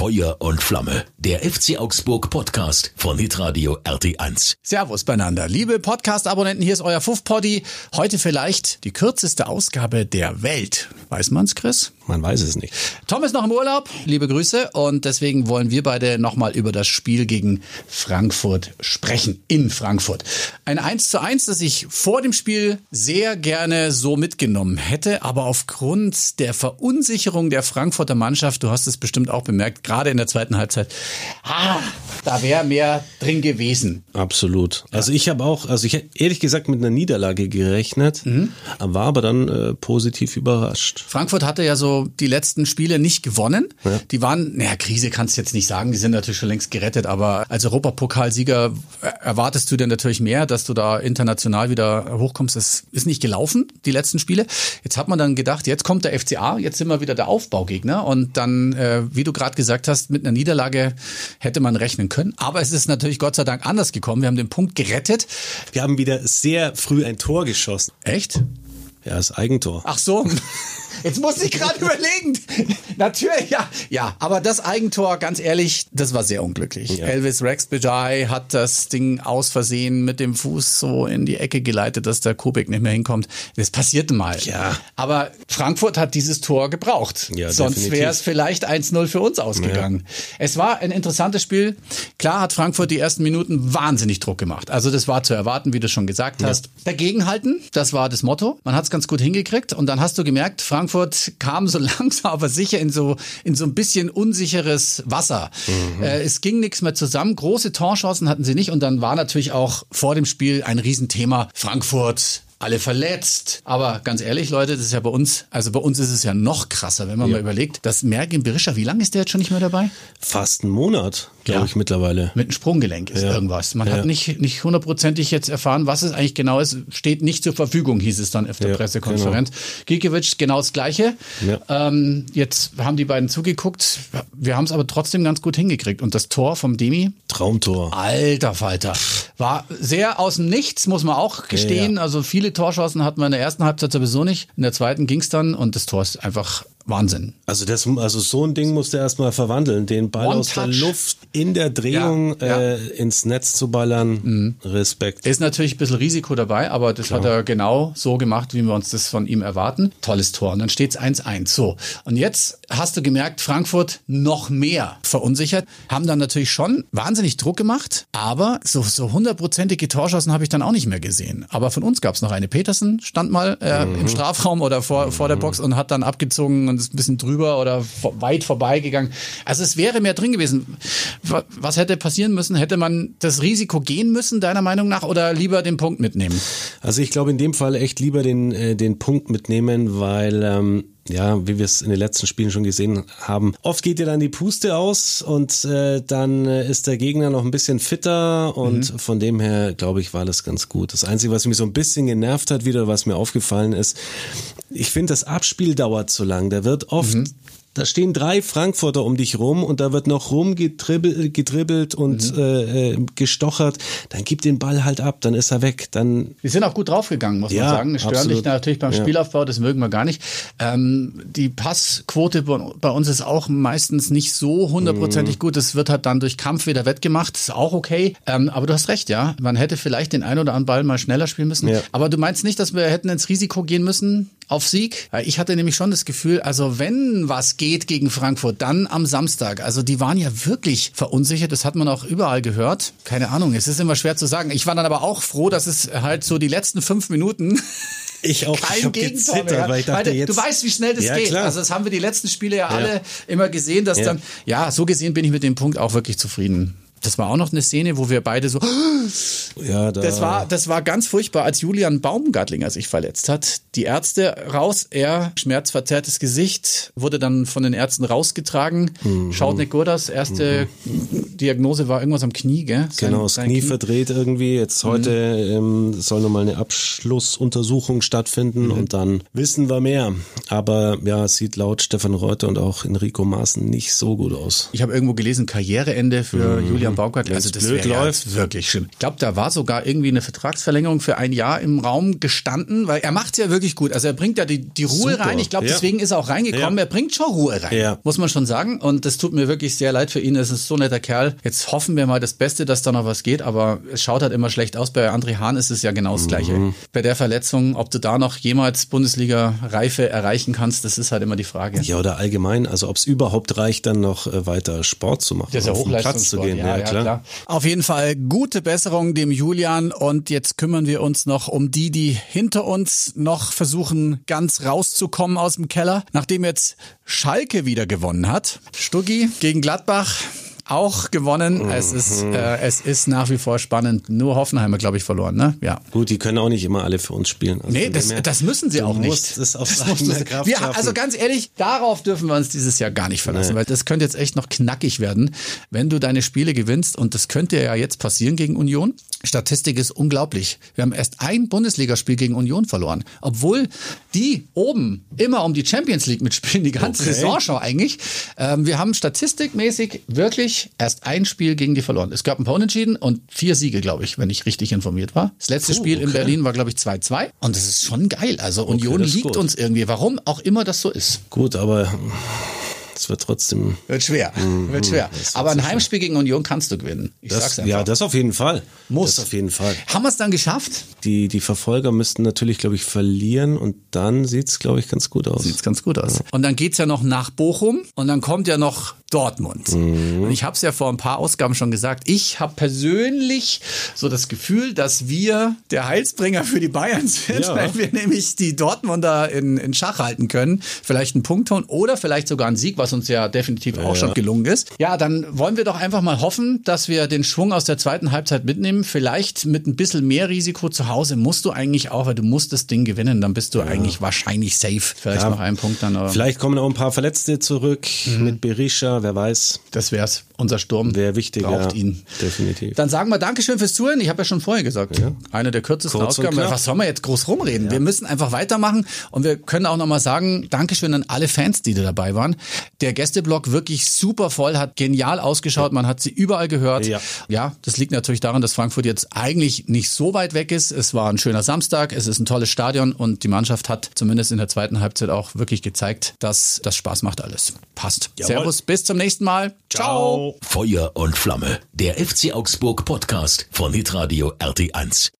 Feuer und Flamme. Der FC Augsburg Podcast von Hitradio RT1. Servus beieinander. Liebe Podcast-Abonnenten, hier ist euer Fuff-Poddy. Heute vielleicht die kürzeste Ausgabe der Welt. Weiß man's, Chris? Man weiß es nicht. Tom ist noch im Urlaub. Liebe Grüße. Und deswegen wollen wir beide nochmal über das Spiel gegen Frankfurt sprechen. In Frankfurt. Ein 1 zu 1, das ich vor dem Spiel sehr gerne so mitgenommen hätte. Aber aufgrund der Verunsicherung der Frankfurter Mannschaft, du hast es bestimmt auch bemerkt, gerade in der zweiten Halbzeit, ah, da wäre mehr drin gewesen. Absolut. Also ich habe auch, also ich hätte ehrlich gesagt mit einer Niederlage gerechnet, Mhm. war aber dann äh, positiv überrascht. Frankfurt hatte ja so die letzten Spiele nicht gewonnen. Die waren, naja, Krise kannst du jetzt nicht sagen, die sind natürlich schon längst gerettet, aber als Europapokalsieger erwartest du dir natürlich mehr, dass du da international wieder hochkommst. Das ist nicht gelaufen, die letzten Spiele. Jetzt hat man dann gedacht, jetzt kommt der FCA, jetzt sind wir wieder der Aufbaugegner und dann, äh, wie du gerade gesagt hast, mit einer Niederlage hätte man rechnen können. Aber es ist natürlich Gott sei Dank anders gekommen. Wir haben den Punkt gerettet. Wir haben wieder sehr früh ein Tor geschossen. Echt? Ja, das Eigentor. Ach so. Jetzt musste ich gerade überlegen. Natürlich, ja. Ja, aber das Eigentor, ganz ehrlich, das war sehr unglücklich. Ja. Elvis Rex Bejai hat das Ding aus Versehen mit dem Fuß so in die Ecke geleitet, dass der Kubik nicht mehr hinkommt. Das passierte mal. Ja. Aber Frankfurt hat dieses Tor gebraucht. Ja, Sonst wäre es vielleicht 1-0 für uns ausgegangen. Es war ein interessantes Spiel. Klar hat Frankfurt die ersten Minuten wahnsinnig Druck gemacht. Also das war zu erwarten, wie du schon gesagt hast. Dagegenhalten, das war das Motto. Man hat es ganz gut hingekriegt und dann hast du gemerkt, Frankfurt kam so langsam aber sicher in so in so ein bisschen unsicheres Wasser. Äh, es ging nichts mehr zusammen. Große Torchancen hatten sie nicht und dann war natürlich auch vor dem Spiel ein Riesenthema Frankfurt alle verletzt. Aber ganz ehrlich, Leute, das ist ja bei uns, also bei uns ist es ja noch krasser, wenn man mal überlegt, dass Mergin Berisha, wie lange ist der jetzt schon nicht mehr dabei? Fast einen Monat, glaube Ja. ich, mittlerweile. Mit einem Sprunggelenk ist Ja. irgendwas. Man Ja. hat nicht, nicht hundertprozentig jetzt erfahren, was es eigentlich genau ist. Steht nicht zur Verfügung, hieß es dann auf der Ja, Pressekonferenz. Gikiewicz genau das Gleiche. Ja. Ähm, jetzt haben die beiden zugeguckt. Wir haben es aber trotzdem ganz gut hingekriegt. Und das Tor vom Demi, Traumtor. Alter Falter. War sehr aus dem Nichts, muss man auch gestehen. Ja. Also viele Torchancen hatten wir in der ersten Halbzeit sowieso nicht. In der zweiten ging's dann und das Tor ist einfach Wahnsinn. Also, das, also so ein Ding musst du erstmal verwandeln. Den Ball One aus der touch. Luft in der Drehung Ja, ja. Äh, ins Netz zu ballern. Respekt. Ist natürlich ein bisschen Risiko dabei, aber das hat er genau so gemacht, wie wir uns das von ihm erwarten. Tolles Tor. Und dann steht's 1-1. So. Und jetzt hast du gemerkt, Frankfurt noch mehr verunsichert. Haben dann natürlich schon wahnsinnig Druck gemacht, aber so, so hundertprozentige Torschancen habe ich dann auch nicht mehr gesehen. Aber von uns gab's noch eine. Petersen stand mal äh, im Strafraum oder vor, vor der Box und hat dann abgezogen und ist ein bisschen drüber oder weit vorbeigegangen. Also es wäre mehr drin gewesen. Wa- Was hätte passieren müssen? Hätte man das Risiko gehen müssen, deiner Meinung nach, oder lieber den Punkt mitnehmen? Also ich glaube in dem Fall echt lieber den, äh, den Punkt mitnehmen, weil ähm, ja, wie wir es in den letzten Spielen schon gesehen haben, oft geht dir dann die Puste aus und äh, dann äh, ist der Gegner noch ein bisschen fitter und von dem her glaube ich war das ganz gut. Das Einzige, was mich so ein bisschen genervt hat wieder, was mir aufgefallen ist, ich finde das Abspiel dauert zu lang. Da wird oft da stehen drei Frankfurter um dich rum und da wird noch rumgetribbelt gedribbelt und äh, äh, gestochert. Dann gib den Ball halt ab, dann ist er weg. Dann Wir sind auch gut draufgegangen, muss Ja, man sagen. Es stören absolut. dich natürlich beim Ja. Spielaufbau, das mögen wir gar nicht. Ähm, die Passquote bei uns ist auch meistens nicht so hundertprozentig Mhm. gut. Das wird halt dann durch Kampf wieder wettgemacht. Das ist auch okay. Ähm, aber du hast recht, ja. Man hätte vielleicht den ein oder anderen Ball mal schneller spielen müssen. Ja. Aber du meinst nicht, dass wir hätten ins Risiko gehen müssen auf Sieg? Ich hatte nämlich schon das Gefühl, also wenn was geht gegen Frankfurt, dann am Samstag. Also die waren ja wirklich verunsichert. Das hat man auch überall gehört. Keine Ahnung, es ist immer schwer zu sagen. Ich war dann aber auch froh, dass es halt so die letzten fünf Minuten ich auch kein ich hab Gegentor gezittert, mehr. weil ich dachte Weil jetzt du weißt, wie schnell das Ja, geht. klar. Also das haben wir die letzten Spiele ja alle immer gesehen, dass Ja. dann, ja, so gesehen bin ich mit dem Punkt auch wirklich zufrieden. Das war auch noch eine Szene, wo wir beide so, ja, da, das war, das war ganz furchtbar, als Julian Baumgartlinger sich verletzt hat. Die Ärzte raus, er, schmerzverzerrtes Gesicht, wurde dann von den Ärzten rausgetragen. Schaut nicht gut aus. Erste Diagnose war irgendwas am Knie, gell? Sein, genau, das Knie, Knie, verdreht irgendwie. Jetzt heute mhm. ähm, soll nochmal eine Abschlussuntersuchung stattfinden mhm. und dann wissen wir mehr. Aber ja, es sieht laut Stefan Reuter und auch Enrico Maaßen nicht so gut aus. Ich habe irgendwo gelesen, Karriereende für mhm. Julian Baumgart. Also das blöd läuft. Ja wirklich schlimm. Ich glaube, da war sogar irgendwie eine Vertragsverlängerung für ein Jahr im Raum gestanden, weil er macht es ja wirklich gut. Also er bringt ja die, die Ruhe Super. rein. Ich glaube, ja. deswegen ist er auch reingekommen. Ja. Er bringt schon Ruhe rein, ja. muss man schon sagen. Und das tut mir wirklich sehr leid für ihn. Er ist so netter Kerl. Jetzt hoffen wir mal das Beste, dass da noch was geht. Aber es schaut halt immer schlecht aus. Bei André Hahn ist es ja genau das Gleiche. Mhm. Bei der Verletzung, ob du da noch jemals Bundesliga-Reife erreichen kannst, das ist halt immer die Frage. Ja, oder allgemein. Also ob es überhaupt reicht, dann noch äh, weiter Sport zu machen. Das ist ja Hochleistungssport. Ja, ja, klar. klar. Auf jeden Fall gute Besserung dem Julian. Und jetzt kümmern wir uns noch um die, die hinter uns noch versuchen, ganz rauszukommen aus dem Keller. Nachdem jetzt Schalke wieder gewonnen hat. Stuggi gegen Gladbach auch gewonnen. Mhm. Es ist äh, es ist nach wie vor spannend. Nur Hoffenheimer, glaube ich, verloren. Ne? Ja. Gut, die können auch nicht immer alle für uns spielen. Also nee, das, das müssen sie auch nicht. Das auf das Kraft wir, also ganz ehrlich, darauf dürfen wir uns dieses Jahr gar nicht verlassen, nee. weil das könnte jetzt echt noch knackig werden, wenn du deine Spiele gewinnst. Und das könnte ja jetzt passieren gegen Union. Statistik ist unglaublich. Wir haben erst ein Bundesligaspiel gegen Union verloren, obwohl die oben immer um die Champions League mitspielen, die ganze okay. Saison schon eigentlich. Ähm, wir haben statistikmäßig wirklich erst ein Spiel gegen die verloren. Es gab ein paar Unentschieden und vier Siege, glaube ich, wenn ich richtig informiert war. Das letzte Puh, Spiel okay. in Berlin war, glaube ich, 2-2 und das ist schon geil. Also Union okay, liegt gut. uns irgendwie, warum auch immer das so ist. Gut, aber es wird trotzdem. Wird schwer. Mhm, wird schwer. Aber ein Heimspiel schwer. gegen Union kannst du gewinnen. Ich das, sag's einfach. Ja, das auf jeden Fall. Muss. Das auf jeden Fall. Haben wir es dann geschafft? Die, die Verfolger müssten natürlich, glaube ich, verlieren und dann sieht's, glaube ich, ganz gut aus. Sieht's ganz gut aus. Ja. Und dann geht's ja noch nach Bochum und dann kommt ja noch Dortmund. Mhm. Und ich habe es ja vor ein paar Ausgaben schon gesagt. Ich habe persönlich so das Gefühl, dass wir der Heilsbringer für die Bayern sind, ja. weil wir nämlich die Dortmunder in, in Schach halten können. Vielleicht einen Punkt holen oder vielleicht sogar einen Sieg, was uns ja definitiv ja. auch schon gelungen ist. Ja, dann wollen wir doch einfach mal hoffen, dass wir den Schwung aus der zweiten Halbzeit mitnehmen. Vielleicht mit ein bisschen mehr Risiko zu Hause musst du eigentlich auch, weil du musst das Ding gewinnen. Dann bist du ja. eigentlich wahrscheinlich safe. Vielleicht noch einen Punkt dann. Aber. Vielleicht kommen auch ein paar Verletzte zurück mhm. mit Berisha wer weiß. Das wär's. Unser Sturm Wäre wichtig, braucht ja, ihn. Definitiv. Dann sagen wir Dankeschön fürs Zuhören. Ich habe ja schon vorher gesagt, ja. eine der kürzesten Kurz Ausgaben. Was soll man jetzt groß rumreden? Ja. Wir müssen einfach weitermachen und wir können auch nochmal sagen, Dankeschön an alle Fans, die da dabei waren. Der Gästeblock wirklich super voll, hat genial ausgeschaut. Man hat sie überall gehört. Ja. ja, das liegt natürlich daran, dass Frankfurt jetzt eigentlich nicht so weit weg ist. Es war ein schöner Samstag, es ist ein tolles Stadion und die Mannschaft hat zumindest in der zweiten Halbzeit auch wirklich gezeigt, dass das Spaß macht alles. Passt. Jawohl. Servus, bis zum nächsten Mal. Ciao. Feuer und Flamme. Der FC Augsburg Podcast von Hitradio RT1.